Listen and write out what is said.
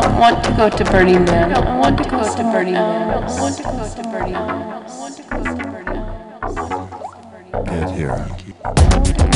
don't want to go to Burning Man. I don't want to go to Burning Man. I don't want to go to Burning Man. I don't want to go to Burning Man. Get here.